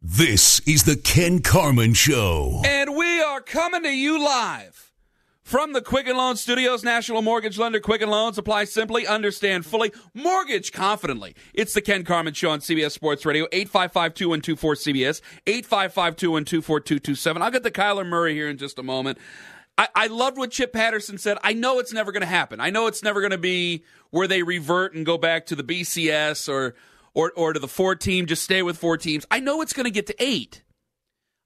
This is the Ken Carman Show. And we are coming to you live from the Quicken Loans Studios. National Mortgage Lender Quicken Loans. Apply simply, understand fully, mortgage confidently. It's the Ken Carman Show on CBS Sports Radio. 855-2124-CBS. 855-2124-227. I'll get to Kyler Murray here in just a moment. I, I loved what Chip Patterson said. I know it's never going to happen. I know it's never going to be where they revert and go back to the BCS or – or, or to the four team, just stay with four teams. I know it's going to get to eight.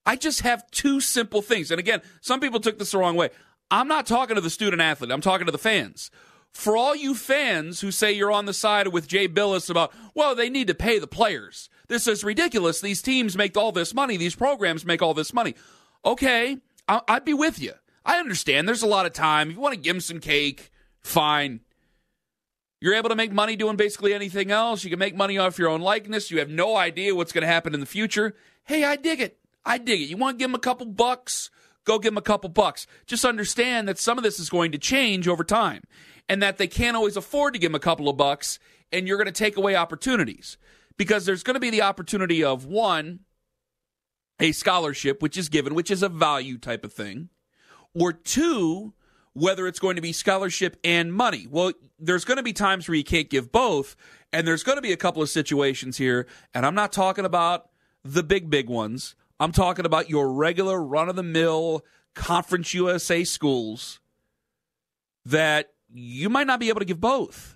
I just have two simple things. And again, some people took this the wrong way. I'm not talking to the student athlete, I'm talking to the fans. For all you fans who say you're on the side with Jay Bilas about, well, they need to pay the players. This is ridiculous. These teams make all this money, these programs make all this money. Okay, I'd be with you. I understand there's a lot of time. If you want to give them some cake, fine. You're able to make money doing basically anything else. You can make money off your own likeness. You have no idea what's going to happen in the future. Hey, I dig it. I dig it. You want to give them a couple bucks? Go give them a couple bucks. Just understand that some of this is going to change over time and that they can't always afford to give them a couple of bucks and you're going to take away opportunities because there's going to be the opportunity of one, a scholarship, which is given, which is a value type of thing, or two, whether it's going to be scholarship and money. Well, there's going to be times where you can't give both, and there's going to be a couple of situations here, and I'm not talking about the big, big ones. I'm talking about your regular run of the mill Conference USA schools that you might not be able to give both.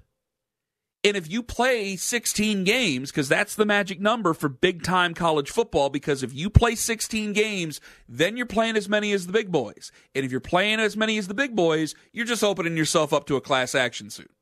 And if you play 16 games, because that's the magic number for big time college football, because if you play 16 games, then you're playing as many as the big boys. And if you're playing as many as the big boys, you're just opening yourself up to a class action suit.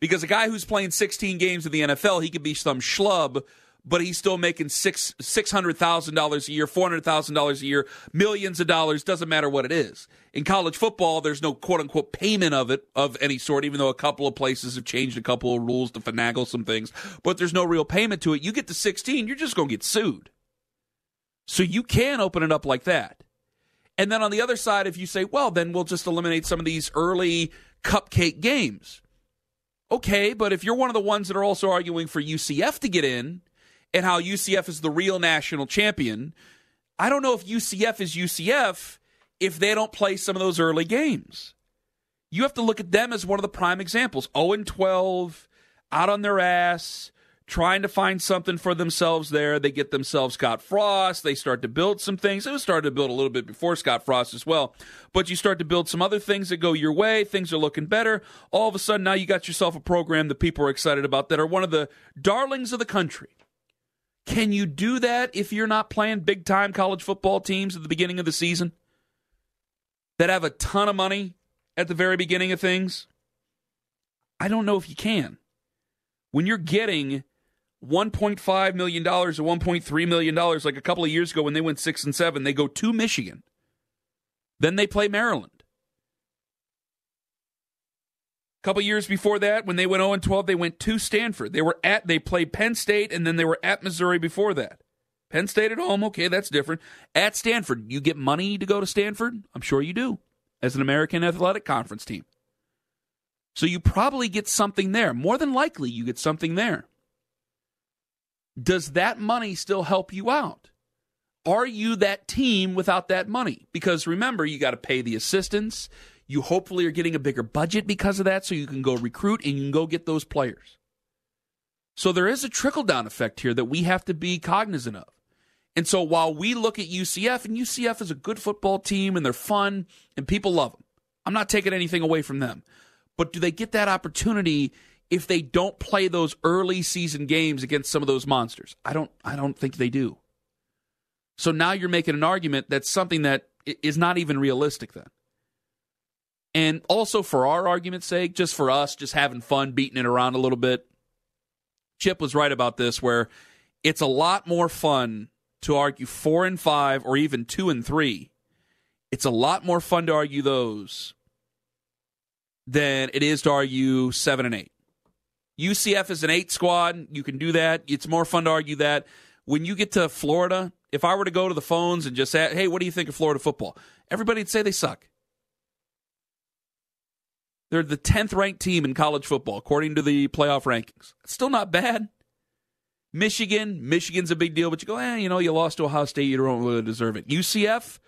Because a guy who's playing 16 games in the NFL, he could be some schlub but he's still making six six hundred thousand dollars a year, four hundred thousand dollars a year, millions of dollars. Doesn't matter what it is. In college football, there's no quote unquote payment of it of any sort, even though a couple of places have changed a couple of rules to finagle some things. But there's no real payment to it. You get to 16, you're just going to get sued. So you can open it up like that. And then on the other side, if you say, well, then we'll just eliminate some of these early cupcake games. Okay, but if you're one of the ones that are also arguing for UCF to get in, and how UCF is the real national champion. I don't know if UCF is UCF if they don't play some of those early games. You have to look at them as one of the prime examples. 0 12, out on their ass, trying to find something for themselves there. They get themselves Scott Frost. They start to build some things. It was started to build a little bit before Scott Frost as well. But you start to build some other things that go your way. Things are looking better. All of a sudden, now you got yourself a program that people are excited about that are one of the darlings of the country. Can you do that if you're not playing big time college football teams at the beginning of the season that have a ton of money at the very beginning of things? I don't know if you can. When you're getting $1.5 million or $1.3 million, like a couple of years ago when they went 6 and 7, they go to Michigan. Then they play Maryland. A couple years before that, when they went 0 12, they went to Stanford. They were at they played Penn State and then they were at Missouri before that. Penn State at home, okay, that's different. At Stanford, you get money to go to Stanford? I'm sure you do, as an American Athletic Conference team. So you probably get something there. More than likely, you get something there. Does that money still help you out? Are you that team without that money? Because remember, you got to pay the assistants, you hopefully are getting a bigger budget because of that, so you can go recruit and you can go get those players. So there is a trickle down effect here that we have to be cognizant of. And so while we look at UCF, and UCF is a good football team and they're fun and people love them, I'm not taking anything away from them. But do they get that opportunity if they don't play those early season games against some of those monsters? I don't I don't think they do. So now you're making an argument that's something that is not even realistic then. And also, for our argument's sake, just for us, just having fun, beating it around a little bit, Chip was right about this, where it's a lot more fun to argue four and five or even two and three. It's a lot more fun to argue those than it is to argue seven and eight. UCF is an eight squad. You can do that. It's more fun to argue that. When you get to Florida, if I were to go to the phones and just say, hey, what do you think of Florida football? Everybody'd say they suck. They're the 10th ranked team in college football, according to the playoff rankings. Still not bad. Michigan, Michigan's a big deal, but you go, eh, you know, you lost to Ohio State, you don't really deserve it. UCF,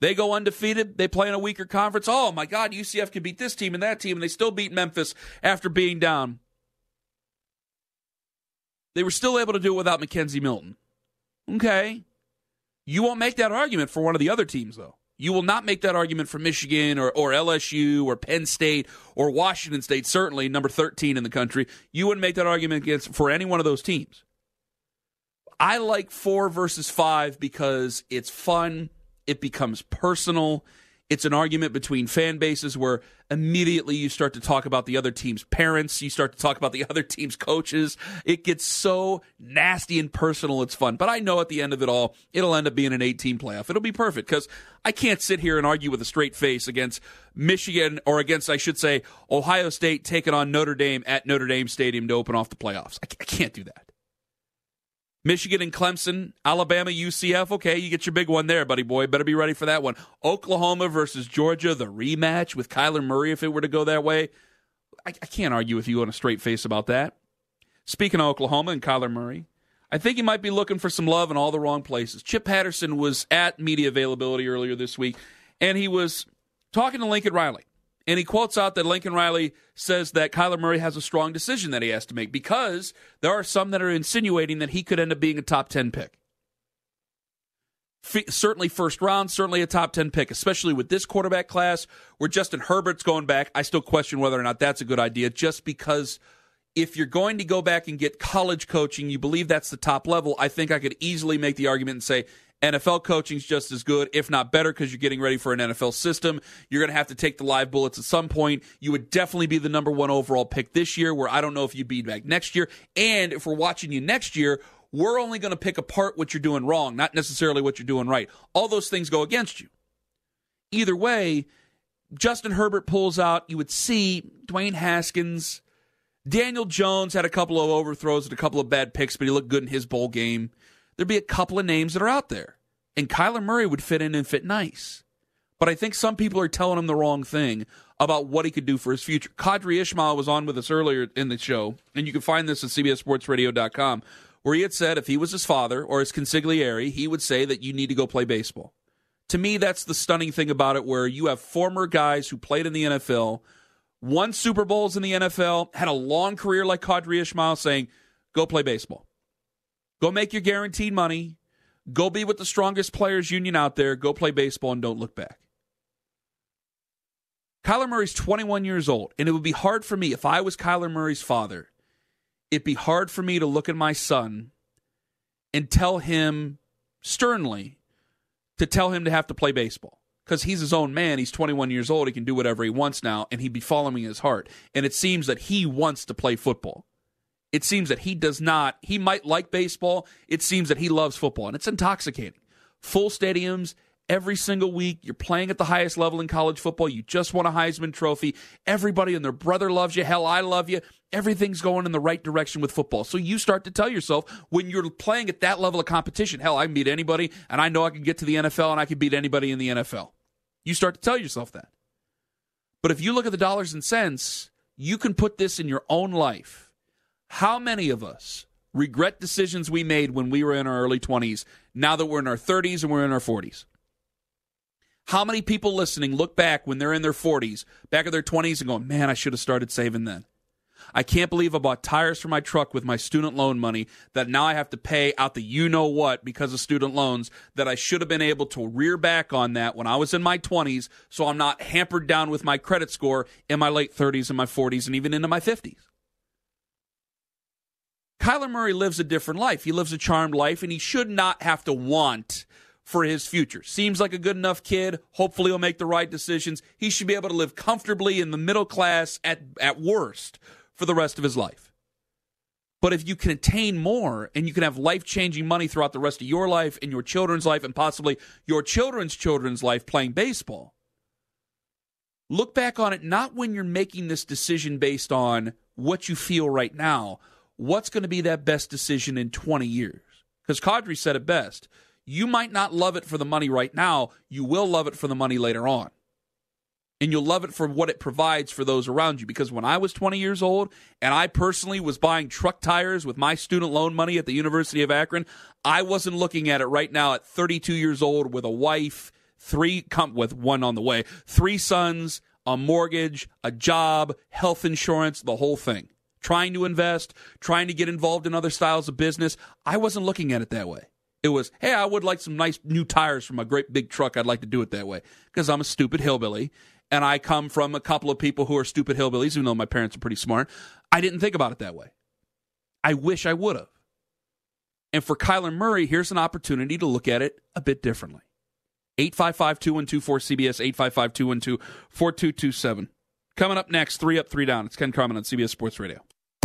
they go undefeated, they play in a weaker conference. Oh my God, UCF can beat this team and that team, and they still beat Memphis after being down. They were still able to do it without McKenzie Milton. Okay. You won't make that argument for one of the other teams, though. You will not make that argument for Michigan or, or LSU or Penn State or Washington State, certainly number 13 in the country. You wouldn't make that argument against for any one of those teams. I like four versus five because it's fun. It becomes personal. It's an argument between fan bases where immediately you start to talk about the other team's parents. You start to talk about the other team's coaches. It gets so nasty and personal. It's fun. But I know at the end of it all, it'll end up being an 18 playoff. It'll be perfect because I can't sit here and argue with a straight face against Michigan or against, I should say, Ohio State taking on Notre Dame at Notre Dame Stadium to open off the playoffs. I can't do that. Michigan and Clemson, Alabama, UCF. Okay, you get your big one there, buddy boy. Better be ready for that one. Oklahoma versus Georgia, the rematch with Kyler Murray if it were to go that way. I, I can't argue with you on a straight face about that. Speaking of Oklahoma and Kyler Murray, I think he might be looking for some love in all the wrong places. Chip Patterson was at media availability earlier this week, and he was talking to Lincoln Riley. And he quotes out that Lincoln Riley says that Kyler Murray has a strong decision that he has to make because there are some that are insinuating that he could end up being a top 10 pick. F- certainly first round, certainly a top 10 pick, especially with this quarterback class where Justin Herbert's going back. I still question whether or not that's a good idea just because if you're going to go back and get college coaching, you believe that's the top level. I think I could easily make the argument and say, NFL coaching's just as good, if not better, because you're getting ready for an NFL system. You're going to have to take the live bullets at some point. You would definitely be the number one overall pick this year, where I don't know if you'd be back next year. And if we're watching you next year, we're only going to pick apart what you're doing wrong, not necessarily what you're doing right. All those things go against you. Either way, Justin Herbert pulls out. You would see Dwayne Haskins. Daniel Jones had a couple of overthrows and a couple of bad picks, but he looked good in his bowl game there'd be a couple of names that are out there. And Kyler Murray would fit in and fit nice. But I think some people are telling him the wrong thing about what he could do for his future. Qadry Ismail was on with us earlier in the show, and you can find this at CBSSportsRadio.com, where he had said if he was his father or his consigliere, he would say that you need to go play baseball. To me, that's the stunning thing about it, where you have former guys who played in the NFL, won Super Bowls in the NFL, had a long career like Qadry Ismail saying, go play baseball. Go make your guaranteed money. Go be with the strongest players union out there. Go play baseball and don't look back. Kyler Murray's 21 years old, and it would be hard for me if I was Kyler Murray's father. It'd be hard for me to look at my son and tell him sternly to tell him to have to play baseball because he's his own man. He's 21 years old. He can do whatever he wants now, and he'd be following his heart. And it seems that he wants to play football it seems that he does not, he might like baseball. It seems that he loves football, and it's intoxicating. Full stadiums every single week. You're playing at the highest level in college football. You just won a Heisman Trophy. Everybody and their brother loves you. Hell, I love you. Everything's going in the right direction with football. So you start to tell yourself when you're playing at that level of competition, hell, I can beat anybody, and I know I can get to the NFL and I can beat anybody in the NFL. You start to tell yourself that. But if you look at the dollars and cents, you can put this in your own life how many of us regret decisions we made when we were in our early 20s now that we're in our 30s and we're in our 40s? How many people listening look back when they're in their 40s, back in their 20s, and go, man, I should have started saving then? I can't believe I bought tires for my truck with my student loan money that now I have to pay out the you know what because of student loans that I should have been able to rear back on that when I was in my 20s so I'm not hampered down with my credit score in my late 30s and my 40s and even into my 50s. Kyler Murray lives a different life. He lives a charmed life, and he should not have to want for his future. Seems like a good enough kid. Hopefully, he'll make the right decisions. He should be able to live comfortably in the middle class at, at worst for the rest of his life. But if you can attain more and you can have life changing money throughout the rest of your life and your children's life and possibly your children's children's life playing baseball, look back on it not when you're making this decision based on what you feel right now. What's going to be that best decision in 20 years? Because Qadry said it best. You might not love it for the money right now, you will love it for the money later on and you'll love it for what it provides for those around you. Because when I was 20 years old and I personally was buying truck tires with my student loan money at the University of Akron, I wasn't looking at it right now at 32 years old with a wife, three, come with one on the way, three sons, a mortgage, a job, health insurance, the whole thing. Trying to invest, trying to get involved in other styles of business. I wasn't looking at it that way. It was, hey, I would like some nice new tires for my great big truck. I'd like to do it that way because I'm a stupid hillbilly and I come from a couple of people who are stupid hillbillies, even though my parents are pretty smart. I didn't think about it that way. I wish I would have. And for Kyler Murray, here's an opportunity to look at it a bit differently. 855 212 cbs 855 212 4227. Coming up next, three up, three down. It's Ken Carman on CBS Sports Radio.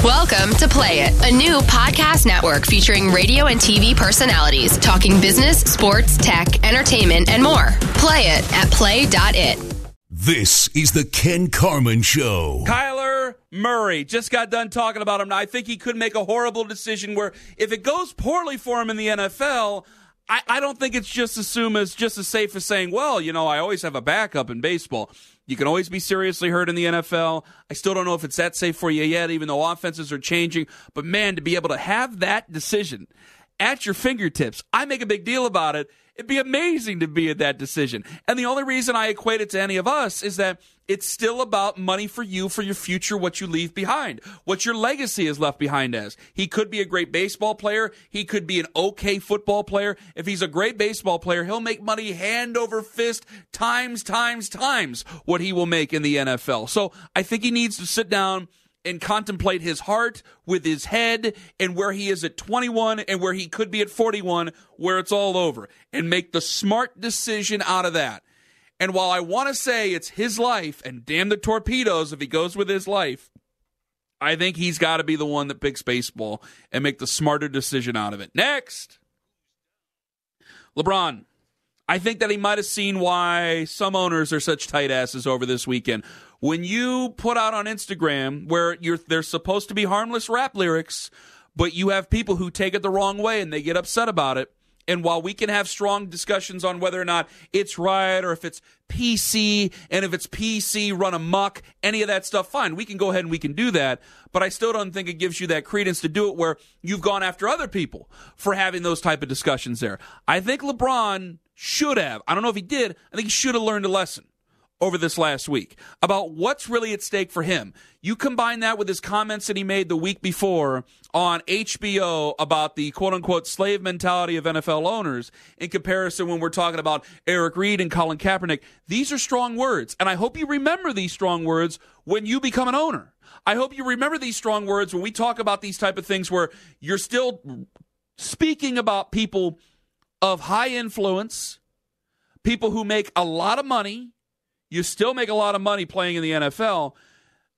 Welcome to Play It, a new podcast network featuring radio and TV personalities talking business, sports, tech, entertainment, and more. Play it at play.it. This is the Ken Carman Show. Kyler Murray just got done talking about him. Now, I think he could make a horrible decision where if it goes poorly for him in the NFL, I, I don't think it's just assume as just as safe as saying, well, you know, I always have a backup in baseball. You can always be seriously hurt in the NFL. I still don't know if it's that safe for you yet, even though offenses are changing. But man, to be able to have that decision at your fingertips, I make a big deal about it It'd be amazing to be in that decision. And the only reason I equate it to any of us is that it's still about money for you, for your future, what you leave behind, what your legacy is left behind as. He could be a great baseball player. He could be an okay football player. If he's a great baseball player, he'll make money hand over fist times, times, times what he will make in the NFL. So I think he needs to sit down and contemplate his heart with his head and where he is at 21 and where he could be at 41, where it's all over, and make the smart decision out of that. And while I want to say it's his life, and damn the torpedoes if he goes with his life, I think he's got to be the one that picks baseball and make the smarter decision out of it. Next, LeBron. I think that he might have seen why some owners are such tight asses over this weekend when you put out on Instagram where you're there's supposed to be harmless rap lyrics, but you have people who take it the wrong way and they get upset about it. And while we can have strong discussions on whether or not it's right or if it's PC and if it's PC run amok, any of that stuff, fine. We can go ahead and we can do that. But I still don't think it gives you that credence to do it where you've gone after other people for having those type of discussions there. I think LeBron should have. I don't know if he did. I think he should have learned a lesson over this last week about what's really at stake for him. You combine that with his comments that he made the week before on HBO about the quote unquote slave mentality of NFL owners in comparison when we're talking about Eric Reid and Colin Kaepernick. These are strong words. And I hope you remember these strong words when you become an owner. I hope you remember these strong words when we talk about these type of things where you're still speaking about people of high influence, people who make a lot of money, you still make a lot of money playing in the NFL.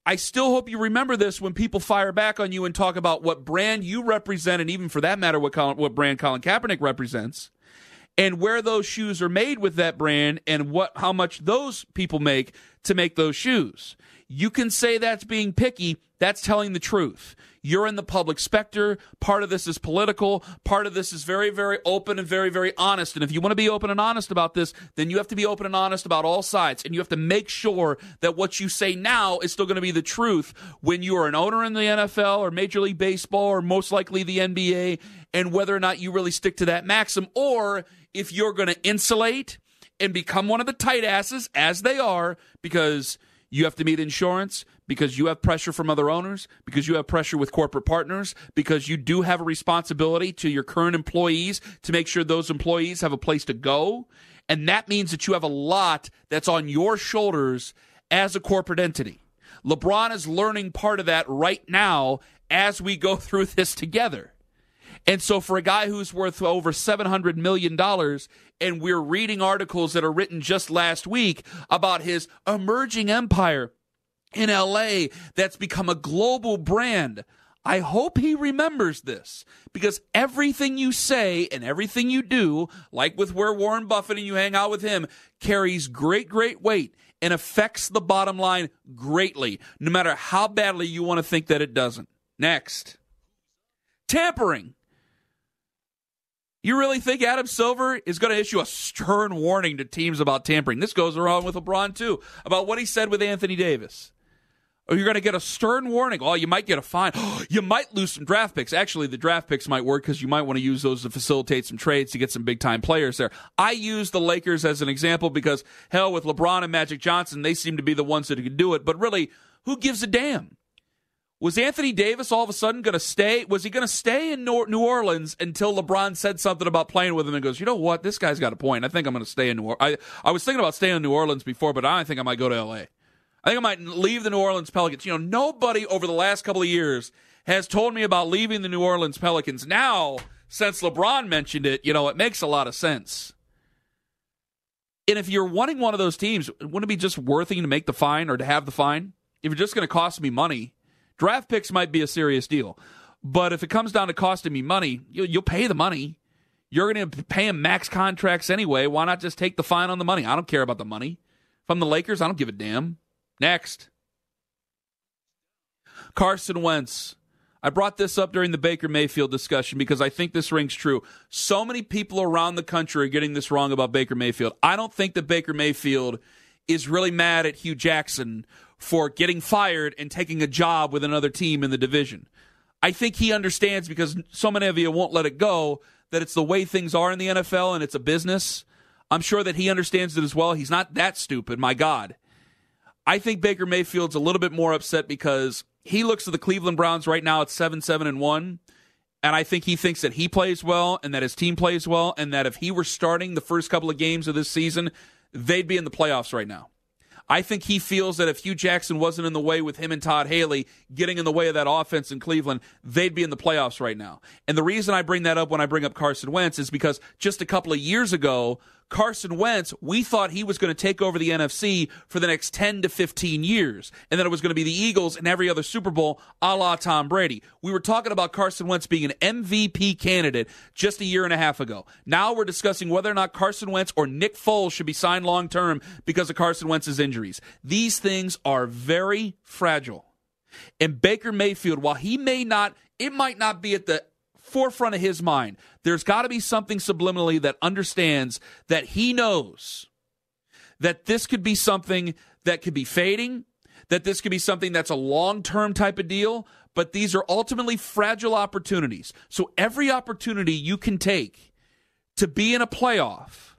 I still hope you remember this when people fire back on you and talk about what brand you represent, and even for that matter, what Colin, what brand Colin Kaepernick represents, and where those shoes are made with that brand, and what how much those people make to make those shoes. You can say that's being picky. That's telling the truth. You're in the public specter. Part of this is political. Part of this is very, very open and very, very honest. And if you want to be open and honest about this, then you have to be open and honest about all sides. And you have to make sure that what you say now is still going to be the truth when you are an owner in the NFL or Major League Baseball or most likely the NBA, and whether or not you really stick to that maxim, or if you're going to insulate and become one of the tight asses, as they are, because you have to meet insurance because you have pressure from other owners, because you have pressure with corporate partners, because you do have a responsibility to your current employees to make sure those employees have a place to go. And that means that you have a lot that's on your shoulders as a corporate entity. LeBron is learning part of that right now as we go through this together. And so, for a guy who's worth over $700 million, and we're reading articles that are written just last week about his emerging empire in LA that's become a global brand, I hope he remembers this because everything you say and everything you do, like with where Warren Buffett and you hang out with him, carries great, great weight and affects the bottom line greatly, no matter how badly you want to think that it doesn't. Next, tampering. You really think Adam Silver is going to issue a stern warning to teams about tampering? This goes around with LeBron, too, about what he said with Anthony Davis or you're going to get a stern warning. Oh, you might get a fine. you might lose some draft picks. Actually, the draft picks might work because you might want to use those to facilitate some trades to get some big time players there. I use the Lakers as an example because, hell, with LeBron and Magic Johnson, they seem to be the ones that can do it. But really, who gives a damn? Was Anthony Davis all of a sudden going to stay? Was he going to stay in New Orleans until LeBron said something about playing with him and goes, you know what? This guy's got a point. I think I'm going to stay in New Orleans. I, I was thinking about staying in New Orleans before, but I think I might go to LA. I think I might leave the New Orleans Pelicans. You know, nobody over the last couple of years has told me about leaving the New Orleans Pelicans. Now, since LeBron mentioned it, you know, it makes a lot of sense. And if you're wanting one of those teams, wouldn't it be just worth it to make the fine or to have the fine? If it's just going to cost me money, draft picks might be a serious deal. But if it comes down to costing me money, you'll pay the money. You're going to pay him max contracts anyway. Why not just take the fine on the money? I don't care about the money. If I'm the Lakers, I don't give a damn. Next. Carson Wentz. I brought this up during the Baker Mayfield discussion because I think this rings true. So many people around the country are getting this wrong about Baker Mayfield. I don't think that Baker Mayfield is really mad at Hue Jackson for getting fired and taking a job with another team in the division. I think he understands because so many of you won't let it go that it's the way things are in the NFL and it's a business. I'm sure that he understands it as well. He's not that stupid, my God. I think Baker Mayfield's a little bit more upset because he looks at the Cleveland Browns right now at 7 7 and 1. And I think he thinks that he plays well and that his team plays well, and that if he were starting the first couple of games of this season, they'd be in the playoffs right now. I think he feels that if Hue Jackson wasn't in the way with him and Todd Haley getting in the way of that offense in Cleveland, they'd be in the playoffs right now. And the reason I bring that up when I bring up Carson Wentz is because just a couple of years ago, Carson Wentz, we thought he was going to take over the NFC for the next 10 to 15 years, and that it was going to be the Eagles and every other Super Bowl a la Tom Brady. We were talking about Carson Wentz being an MVP candidate just a year and a half ago. Now we're discussing whether or not Carson Wentz or Nick Foles should be signed long term because of Carson Wentz's injuries. These things are very fragile. And Baker Mayfield, while he may not, it might not be at the forefront of his mind. There's got to be something subliminally that understands that he knows that this could be something that could be fading, that this could be something that's a long term type of deal, but these are ultimately fragile opportunities. So every opportunity you can take to be in a playoff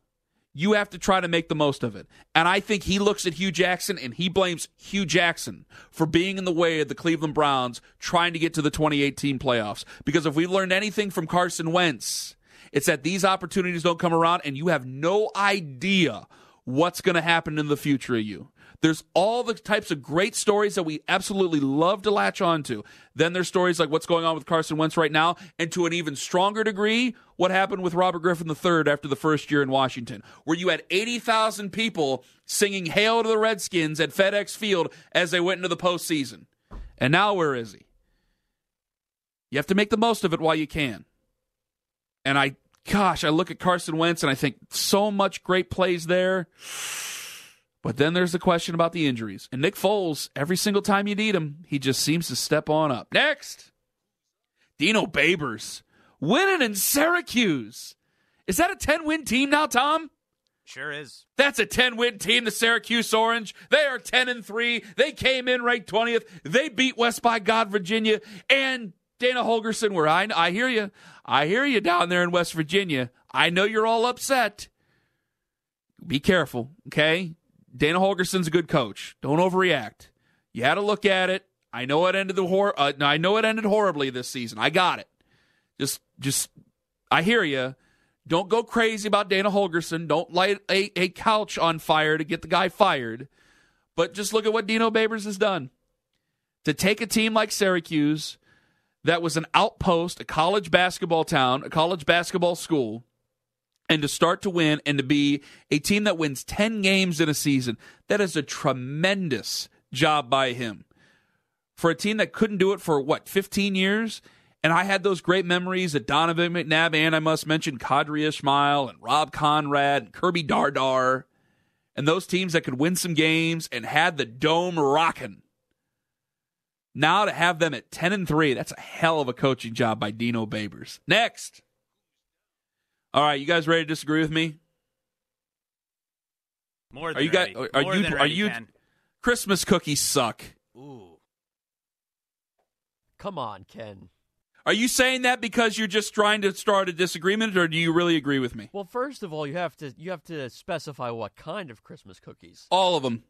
you have to try to make the most of it. And I think he looks at Hue Jackson and he blames Hue Jackson for being in the way of the Cleveland Browns trying to get to the 2018 playoffs. Because if we've learned anything from Carson Wentz, it's that these opportunities don't come around and you have no idea what's going to happen in the future of you. There's all the types of great stories that we absolutely love to latch onto. Then there's stories like what's going on with Carson Wentz right now, and to an even stronger degree, what happened with Robert Griffin III after the first year in Washington, where you had 80,000 people singing Hail to the Redskins at FedEx Field as they went into the postseason. And now where is he? You have to make the most of it while you can. And I, gosh, I look at Carson Wentz and I think so much great plays there. But then there's the question about the injuries. And Nick Foles, every single time you need him, he just seems to step on up. Next, Dino Babers winning in Syracuse. Is that a 10 win team now, Tom? Sure is. That's a 10 win team, the Syracuse Orange. They are 10 and 3. They came in ranked 20th. They beat West by God, Virginia. And Dana Holgorsen, where I, I hear you. I hear you down there in West Virginia. I know you're all upset. Be careful, okay? Dana Holgorsen's a good coach. Don't overreact. You had to look at it. I know it ended the hor- uh, I know it ended horribly this season. I got it. Just just I hear you. Don't go crazy about Dana Holgorsen. Don't light a, a couch on fire to get the guy fired. But just look at what Dino Babers has done. To take a team like Syracuse that was an outpost, a college basketball town, a college basketball school, and to start to win and to be a team that wins 10 games in a season, that is a tremendous job by him. for a team that couldn't do it for what 15 years. And I had those great memories of Donovan McNabb and I must mention Qadry Ismail and Rob Konrad and Kirby Dardar and those teams that could win some games and had the dome rocking. Now to have them at 10 and 3, that's a hell of a coaching job by Dino Babers. Next. All right, you guys ready to disagree with me? More than Are you guys ready. are More you than are ready, you Ken. Christmas cookies suck. Ooh. Come on, Ken. Are you saying that because you're just trying to start a disagreement or do you really agree with me? Well, first of all, you have to you have to specify what kind of Christmas cookies. All of them.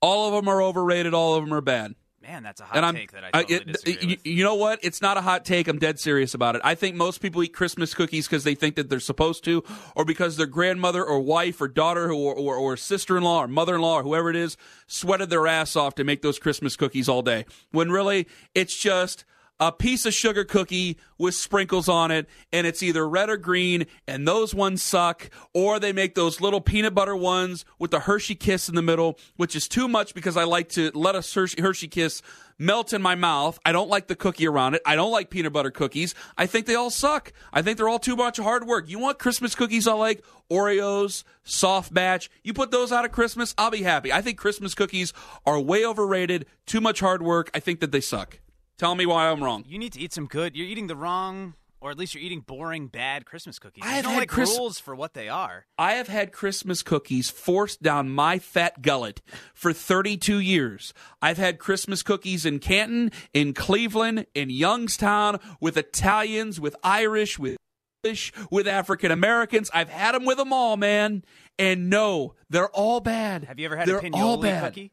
All of them are overrated, all of them are bad. Man, that's a hot and I'm, take that I totally it- disagree you, you know what? It's not a hot take. I'm dead serious about it. I think most people eat Christmas cookies because they think that they're supposed to, or because their grandmother or wife or daughter or, or, or sister-in-law or mother-in-law or whoever it is sweated their ass off to make those Christmas cookies all day. When really, it's just a piece of sugar cookie with sprinkles on it, and it's either red or green, and those ones suck, or they make those little peanut butter ones with the Hershey Kiss in the middle, which is too much because I like to let a Hershey, Kiss melt in my mouth. I don't like the cookie around it. I don't like peanut butter cookies. I think they all suck. I think they're all too much hard work. You want Christmas cookies I like? Oreos, soft batch. You put those out at Christmas, I'll be happy. I think Christmas cookies are way overrated, too much hard work. I think that they suck. Tell me why I'm wrong. You need to eat some good. You're eating the wrong, or at least you're eating boring, bad Christmas cookies. I have had like Chris- rules for what they are. I have had Christmas cookies forced down my fat gullet for 32 years. I've had Christmas cookies in Canton, in Cleveland, in Youngstown, with Italians, with Irish, with English, with African Americans. I've had them with them all, man. And no, they're all bad. Have you ever had they're a all bad. cookie?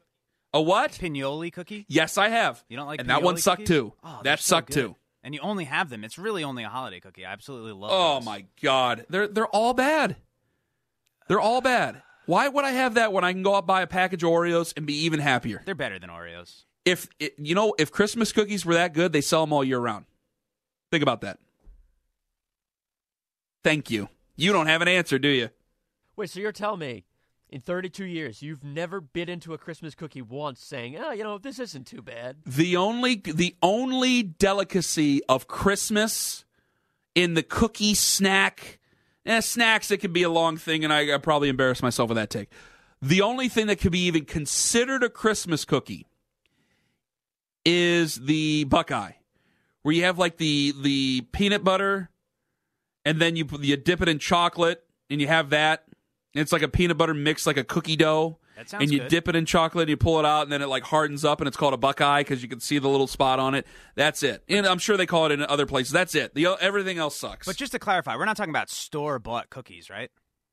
A what? Pinoli cookie? Yes, I have. You don't like And that one sucked cookies? too. Oh, that so sucked good. too. And you only have them. It's really only a holiday cookie. I absolutely love. Oh those. my god, they're they're all bad. They're all bad. Why would I have that when I can go out buy a package of Oreos and be even happier? They're better than Oreos. If it, you know, if Christmas cookies were that good, they sell them all year round. Think about that. Thank you. You don't have an answer, do you? Wait, so you're telling me in 32 years you've never bit into a Christmas cookie once, saying, "Oh, you know, this isn't too bad." The only the only delicacy of Christmas in the cookie snack eh, snacks it could be a long thing, and I, I probably embarrass myself with that take. The only thing that could be even considered a Christmas cookie is the Buckeye, where you have like the the peanut butter, and then you you dip it in chocolate, and you have that. It's like a peanut butter mix, like a cookie dough That sounds and you good. dip it in chocolate and you pull it out and then it like hardens up and it's called a buckeye because you can see the little spot on it that's it and i'm sure they call it in other places that's it the everything else sucks But just to clarify, we're not talking about store bought cookies, right?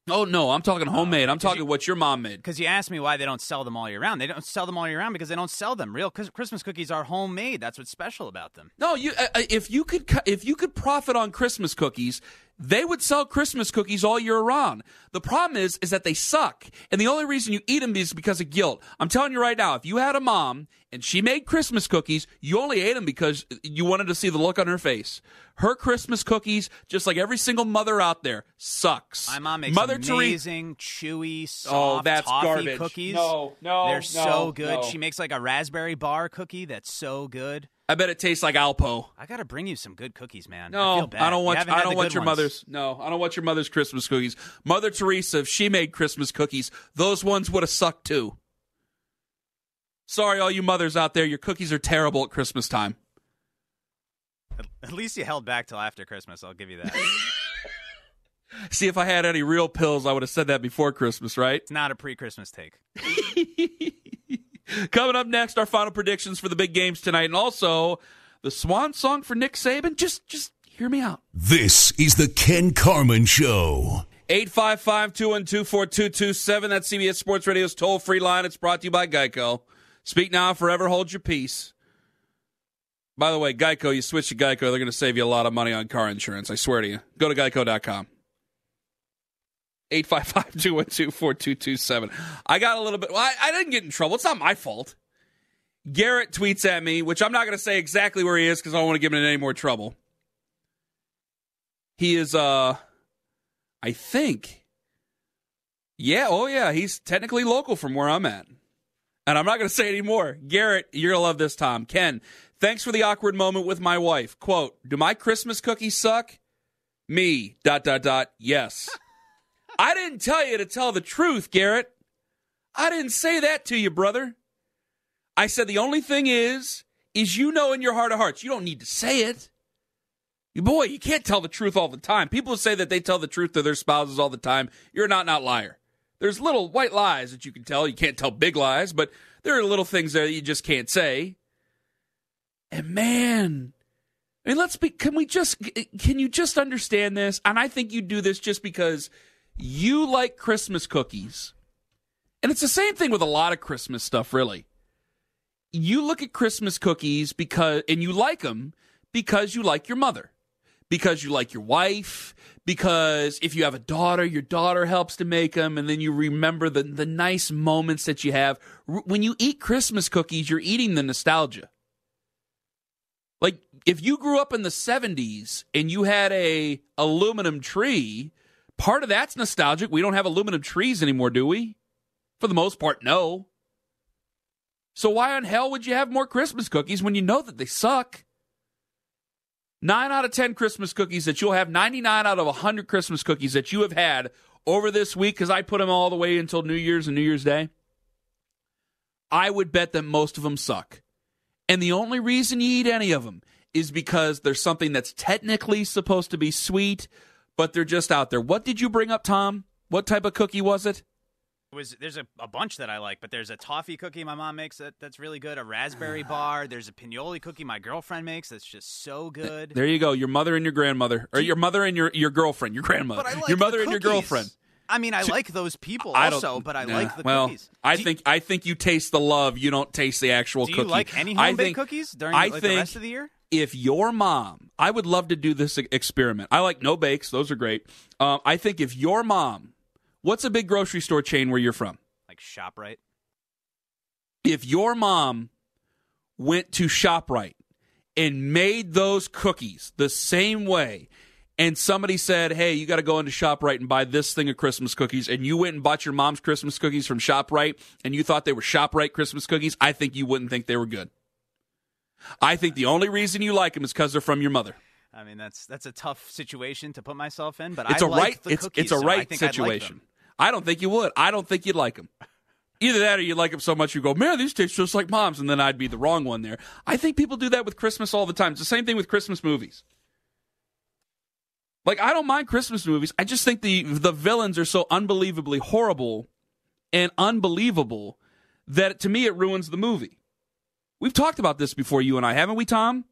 oh no i'm talking homemade I'm talking you- what your mom made Because you asked me why they don't sell them all year round. They don't sell them all year round because they don't sell them. Real Chris- Christmas cookies are homemade. That's what's special about them. no you uh, uh, if you could if you could profit on christmas cookies they would sell christmas cookies all year round the problem is is that they suck and the only reason you eat them is because of guilt i'm telling you right now if you had a mom and she made christmas cookies you only ate them because you wanted to see the look on her face her christmas cookies just like every single mother out there sucks My mom makes mother amazing, chewy, oh, soft Oh, that's toffee garbage. cookies. No, no, they're no, so good. no. She makes like a raspberry bar cookie that's so good. I bet it tastes like alpo I gotta bring you some good cookies, man. No, I, feel bad. don't want. haven't I don't want your ones. mother's. No, I don't want your mother's Christmas cookies. Mother Teresa, if she made Christmas cookies, those ones would have sucked too. Sorry, all you mothers out there, your cookies are terrible at Christmas time. At least you held back till after Christmas. I'll give you that. See, if I had any real pills, I would have said that before Christmas, right? it's not a pre-Christmas take. Coming up next, our final predictions for the big games tonight, and also the swan song for Nick Saban. Just, just hear me out. This is the Ken Carman Show. 855 212 4227. That's CBS Sports Radio's toll free line. It's brought to you by Geico. Speak now, forever hold your peace. By the way, Geico, you switch to Geico, they're going to save you a lot of money on car insurance. I swear to you. Go to geico.com. 855 212 4227. I got a little bit. Well, I, I didn't get in trouble. It's not my fault. Garrett tweets at me, which I'm not going to say exactly where he is because I don't want to give him any more trouble. He is, uh, I think. Yeah, oh yeah, he's technically local from where I'm at. And I'm not going to say any more. Garrett, you're going to love this, Tom. Ken, thanks for the awkward moment with my wife. Quote, do my Christmas cookies suck? Me, dot, dot, dot, yes. I didn't tell you to tell the truth, Garrett. I didn't say that to you, brother. I said the only thing is, is you know in your heart of hearts, you don't need to say it. Boy, you can't tell the truth all the time. People say that they tell the truth to their spouses all the time. You're not not liar. There's little white lies that you can tell. You can't tell big lies, but there are little things there that you just can't say. And man, I mean, let's be. Can we just? Can you just understand this? And I think you do this just because you like Christmas cookies, and it's the same thing with a lot of Christmas stuff, really. You look at Christmas cookies because, and you like them because you like your mother because you like your wife, because if you have a daughter, your daughter helps to make them, and then you remember the, the nice moments that you have. When you eat Christmas cookies, you're eating the nostalgia. Like if you grew up in the 70s and you had a aluminum tree, part of that's nostalgic. We don't have aluminum trees anymore, do we? For the most part, no. So why on hell would you have more Christmas cookies when you know that they suck? Nine out of 10 Christmas cookies that you'll have, 99 out of 100 Christmas cookies that you have had over this week, because I put them all the way until New Year's and New Year's Day, I would bet that most of them suck. And the only reason you eat any of them is because there's something that's technically supposed to be sweet, but they're just out there. What did you bring up, Tom? What type of cookie was it? was there's a, a bunch that I like, but there's a toffee cookie my mom makes that, that's really good. A raspberry bar. There's a pinoli cookie my girlfriend makes that's just so good. There you go. Your mother and your grandmother, or your mother and your your girlfriend, your grandmother, like your mother the and your girlfriend. I mean, I like those people I also, but I nah, like the well, cookies. I Do you- think I think you taste the love. You don't taste the actual Do cookie. you like any I home baked think- cookies during I like, think the rest of the year? If your mom, I would love to do this experiment. I like no bakes; those are great. Um, I think if your mom, what's a big grocery store chain where you're from? Like Shoprite. If your mom went to Shoprite and made those cookies the same way, and somebody said, "Hey, you got to go into Shoprite and buy this thing of Christmas cookies," and you went and bought your mom's Christmas cookies from Shoprite, and you thought they were Shoprite Christmas cookies, I think you wouldn't think they were good. I think the only reason you like them is because they're from your mother. I mean, that's that's a tough situation to put myself in, but It's I a like right. the It's cookies, it's a so right like situation. I don't think you would. I don't think you'd like them. Either that, or you like them so much you go, man, these taste just like mom's, and then I'd be the wrong one there. I think people do that with Christmas all the time. It's the same thing with Christmas movies. Like I don't mind Christmas movies. I just think the the villains are so unbelievably horrible and unbelievable that to me it ruins the movie. We've talked about this before, you and I, haven't we, Tom?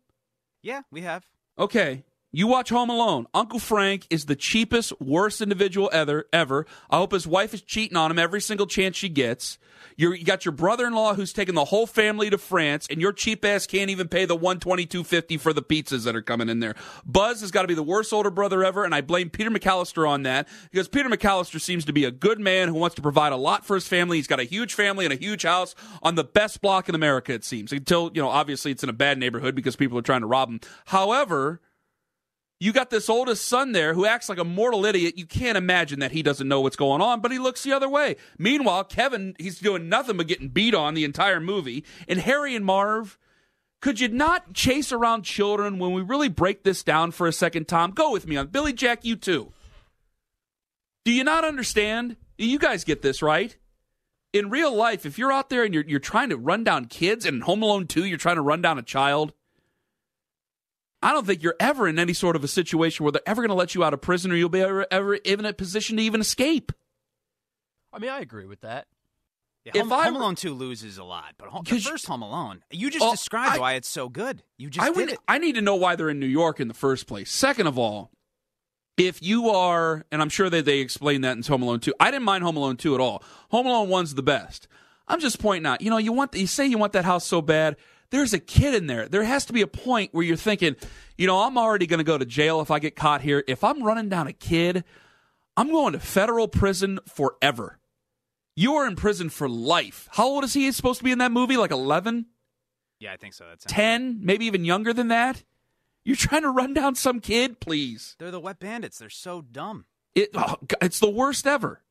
Yeah, we have. Okay. You watch Home Alone. Uncle Frank is the cheapest, worst individual ever. Ever. I hope his wife is cheating on him every single chance she gets. You're, you got your brother-in-law who's taking the whole family to France, and your cheap ass can't even pay the one twenty two fifty for the pizzas that are coming in there. Buzz has got to be the worst older brother ever, and I blame Peter McAllister on that because Peter McAllister seems to be a good man who wants to provide a lot for his family. He's got a huge family and a huge house on the best block in America. It seems until you know, obviously, it's in a bad neighborhood because people are trying to rob him. However. You got this oldest son there who acts like a mortal idiot. You can't imagine that he doesn't know what's going on, but he looks the other way. Meanwhile, Kevin, he's doing nothing but getting beat on the entire movie. And Harry and Marv, could you not chase around children when we really break this down for a second, Tom? Go with me on Billy Jack, you too. Do you not understand? You guys get this, right? In real life, if you're out there and you're, you're trying to run down kids, and in Home Alone 2, you're trying to run down a child, I don't think you're ever in any sort of a situation where they're ever going to let you out of prison or you'll be ever, ever in a position to even escape. I mean, I agree with that. Yeah, If Home, I Home Alone 2 loses a lot, but home, the 'Cause you- first Home Alone, you just Oh, described I- why it's so good. You just I did would, it. I need to know why they're in New York in the first place. Second of all, if you are, and I'm sure that they explain that in Home Alone 2. I didn't mind Home Alone 2 at all. Home Alone 1's the best. I'm just pointing out, you know, you want you say you want that house so bad. There's a kid in there. There has to be a point where you're thinking, you know, I'm already going to go to jail if I get caught here. If I'm running down a kid, I'm going to federal prison forever. You are in prison for life. How old is he supposed to be in that movie? Like 11? Yeah, I think so. That's 10, maybe even younger than that. You're trying to run down some kid, please. They're the wet bandits. They're so dumb. It, oh, it's the worst ever.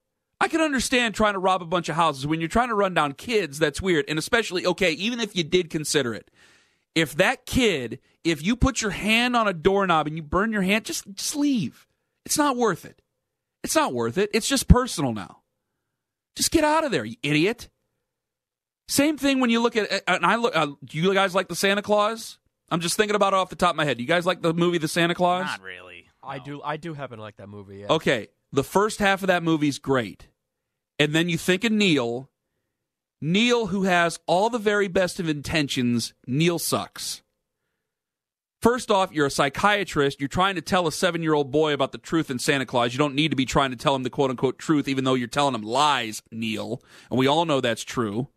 I can understand trying to rob a bunch of houses. When you're trying to run down kids, that's weird. And especially, okay, even if you did consider it, if that kid, if you put your hand on a doorknob and you burn your hand, just just leave. It's not worth it. It's not worth it. It's just personal now. Just get out of there, you idiot. Same thing when you look at and I look. Uh, do you guys like the Santa Claus? I'm just thinking about it off the top of my head. Do you guys like the movie The Santa Claus? Not really. I do. I do happen to like that movie. Yeah. Okay, the first half of that movie's great. And then you think of Neil. Neil, who has all the very best of intentions, Neil sucks. First off, you're a psychiatrist. You're trying to tell a seven year old boy about the truth in Santa Claus. You don't need to be trying to tell him the quote unquote truth, even though you're telling him lies, Neil. And we all know that's true.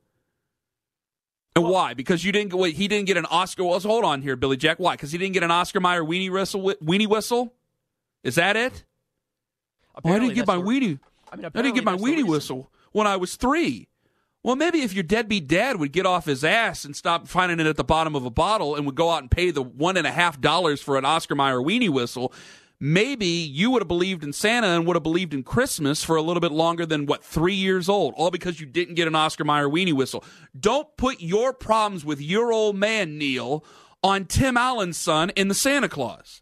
And why? Because you didn't. Wait, he didn't get an Oscar. Well, hold on here, Billy Jack. Why? Because he didn't get an Oscar Mayer weenie whistle. Weenie whistle. Is that it? I didn't get my weenie. I mean, I didn't get my apparently that's the weenie whistle when I was three. Well, maybe if your deadbeat dad would get off his ass and stop finding it at the bottom of a bottle and would go out and pay the one and a half dollars for an Oscar Mayer weenie whistle, maybe you would have believed in Santa and would have believed in Christmas for a little bit longer than what three years old, all because you didn't get an Oscar Mayer weenie whistle. Don't put your problems with your old man Neil on Tim Allen's son in the Santa Clause.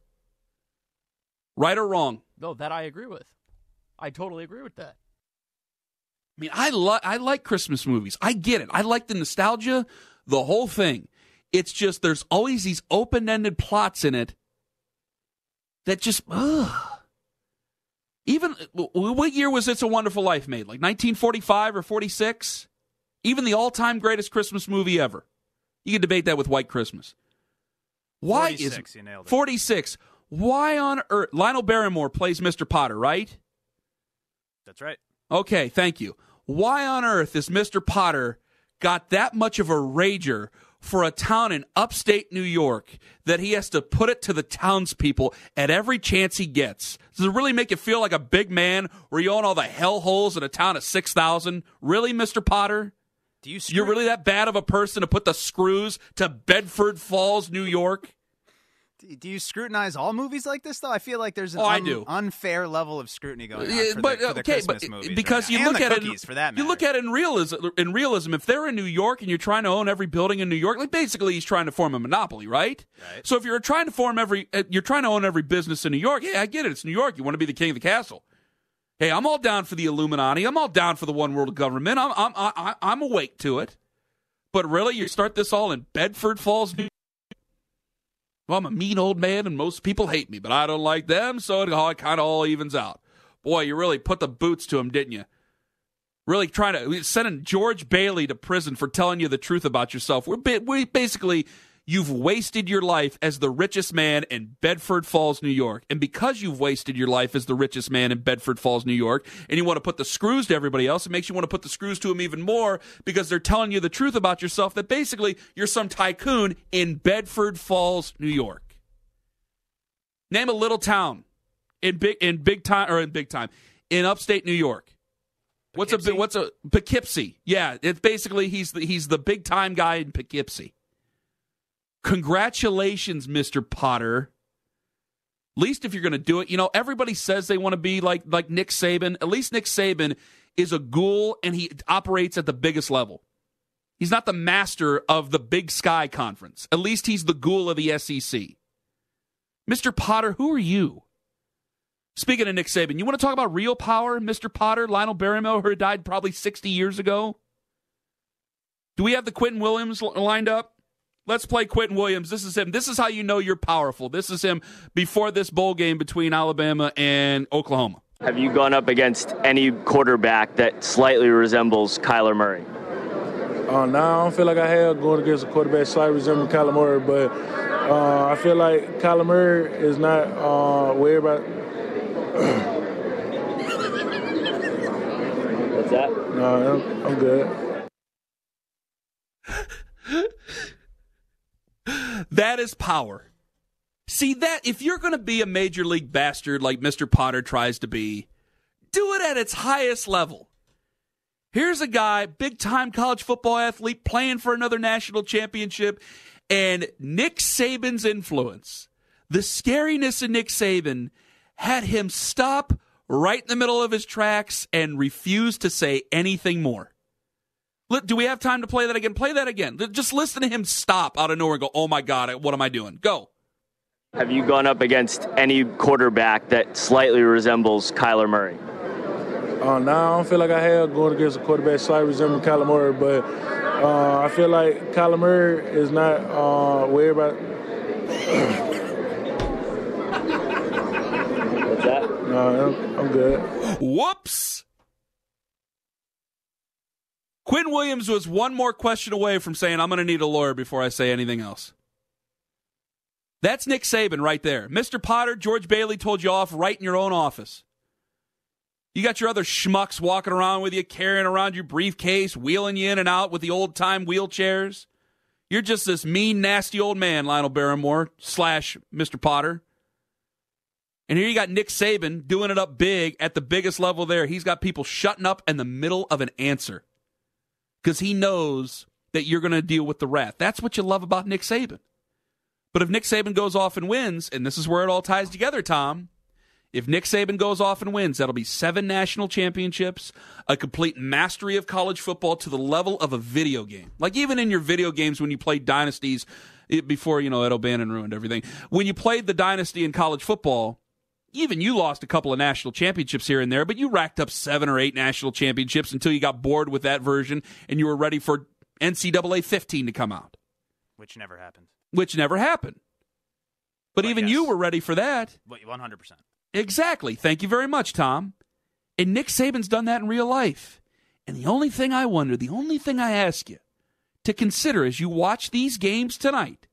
Right or wrong? No, that I agree with. I totally agree with that. I mean, I like I like Christmas movies. I get it. I like the nostalgia, the whole thing. It's just there's always these open-ended plots in it that just ugh. Even what year was It's a Wonderful Life made? Like 1945 or 46? Even the all-time greatest Christmas movie ever. You can debate that with White Christmas. Why is 46, you nailed it. 46? Why on earth Lionel Barrymore plays Mr. Potter, right? That's right. Okay, thank you. Why on earth is Mr. Potter got that much of a rager for a town in upstate New York that he has to put it to the townspeople at every chance he gets? Does it really make you feel like a big man where you own all the hellholes in a town of 6,000? Really, Mr. Potter? Do you? You're really that bad of a person to put the screws to Bedford Falls, New York? Do you scrutinize all movies like this though? I feel like there's an Oh, I un- unfair level of scrutiny going on Yeah, for, but the, for the okay, Christmas but movies because right you now. look and at it, for that you look at it in realism. In realism, if they're in New York and you're trying to own every building in New York, like basically he's trying to form a monopoly, right? Right. So if you're trying to form every, uh, you're trying to own every business in New York. Yeah, I get it. It's New York. You want to be the king of the castle. Hey, I'm all down for the Illuminati. I'm all down for the one world government. I'm I'm I, I'm awake to it. But really, you start this all in Bedford Falls, New well, I'm a mean old man, and most people hate me, but I don't like them, so it all kind of all evens out. Boy, you really put the boots to him, didn't you? Really trying to sending George Bailey to prison for telling you the truth about yourself. We're we basically you've wasted your life as the richest man in Bedford Falls, New York, and because you've wasted your life as the richest man in Bedford Falls, New York, and you want to put the screws to everybody else, it makes you want to put the screws to them even more because they're telling you the truth about yourself that basically you're some tycoon in Bedford Falls, New York. Name a little town in big in big time or in big time in upstate New York. What's a what's a Poughkeepsie? Yeah, it's basically he's the he's the big time guy in Poughkeepsie. Congratulations, Mr. Potter. At least if you're going to do it, you know everybody says they want to be like like Nick Saban. At least Nick Saban is a ghoul and he operates at the biggest level. He's not the master of the Big Sky Conference. At least he's the ghoul of the SEC. Mr. Potter, who are you? Speaking of Nick Saban, you want to talk about real power, Mr. Potter? Lionel Barrymore, who died probably 60 years ago? Do we have the Quentin Williams lined up? Let's play Quentin Williams. This is him. This is how you know you're powerful. This is him before this bowl game between Alabama and Oklahoma. Have you gone up against any quarterback that slightly resembles Kyler Murray? Uh, now I don't feel like I have going against a quarterback slightly resembling Kyler Murray, but uh, I feel like Kyler Murray is not uh, where everybody. What's that? No, I'm, I'm good. That is power. See that if you're going to be a major league bastard like Mr. Potter tries to be, do it at its highest level. Here's a guy, big time college football athlete, playing for another national championship, and Nick Saban's influence, the scariness of Nick Saban, had him stop right in the middle of his tracks and refuse to say anything more. Look, do we have time to play that again? Play that again. Just listen to him stop out of nowhere and go, oh my God, what am I doing? Go. Have you gone up against any quarterback that slightly resembles Kyler Murray? Uh, now I don't feel like I have going against a quarterback slightly resembling Kyler Murray, but uh, I feel like Kyler Murray is not uh, where everybody. What's that? No, I'm, I'm good. Whoops. Quinn Williams was one more question away from saying, I'm going to need a lawyer before I say anything else. That's Nick Saban right there. Mr. Potter, George Bailey told you off right in your own office. You got your other schmucks walking around with you, carrying around your briefcase, wheeling you in and out with the old time wheelchairs. You're just this mean, nasty old man, Lionel Barrymore slash Mr. Potter. And here you got Nick Saban doing it up big at the biggest level there. He's got people shutting up in the middle of an answer because he knows that you're going to deal with the wrath. That's what you love about Nick Saban. But if Nick Saban goes off and wins, and this is where it all ties together, Tom, if Nick Saban goes off and wins, that'll be seven national championships, a complete mastery of college football to the level of a video game. Like even in your video games when you played dynasties eh, before, you know, Ed O'Bannon ruined everything. When you played the dynasty in college football, even you lost a couple of national championships here and there, but you racked up seven or eight national championships until you got bored with that version and you were ready for NCAA 15 to come out. Which never happened. Which never happened. But, but even yes. you were ready for that. 100%. Exactly. Thank you very much, Tom. And Nick Saban's done that in real life. And the only thing I wonder, the only thing I ask you to consider as you watch these games tonight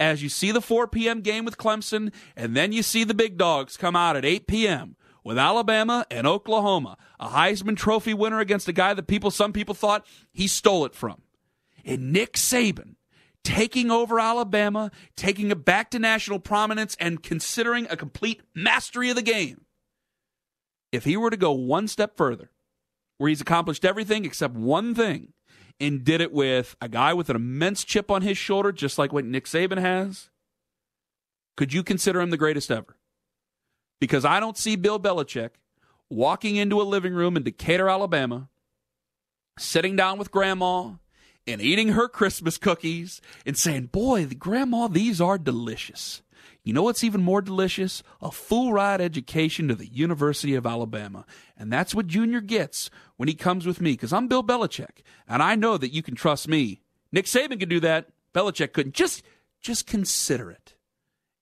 as you see the 4 p.m. game with Clemson, and then you see the big dogs come out at 8 p.m. with Alabama and Oklahoma, a Heisman Trophy winner against a guy that people, some people thought he stole it from. And Nick Saban taking over Alabama, taking it back to national prominence, and considering a complete mastery of the game. If he were to go one step further, where he's accomplished everything except one thing, and did it with a guy with an immense chip on his shoulder, just like what Nick Saban has, could you consider him the greatest ever? Because I don't see Bill Belichick walking into a living room in Decatur, Alabama, sitting down with grandma and eating her Christmas cookies and saying, Boy, grandma, these are delicious. You know what's even more delicious? A full ride education to the University of Alabama. And that's what Junior gets when he comes with me, because I'm Bill Belichick, and I know that you can trust me. Nick Saban can do that. Belichick couldn't. Just, just consider it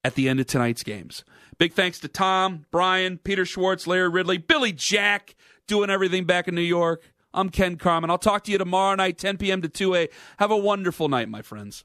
at the end of tonight's games. Big thanks to Tom, Brian, Peter Schwartz, Larry Ridley, Billy Jack, doing everything back in New York. I'm Ken Carman. I'll talk to you tomorrow night, 10 p.m. to 2 a. Have a wonderful night, my friends.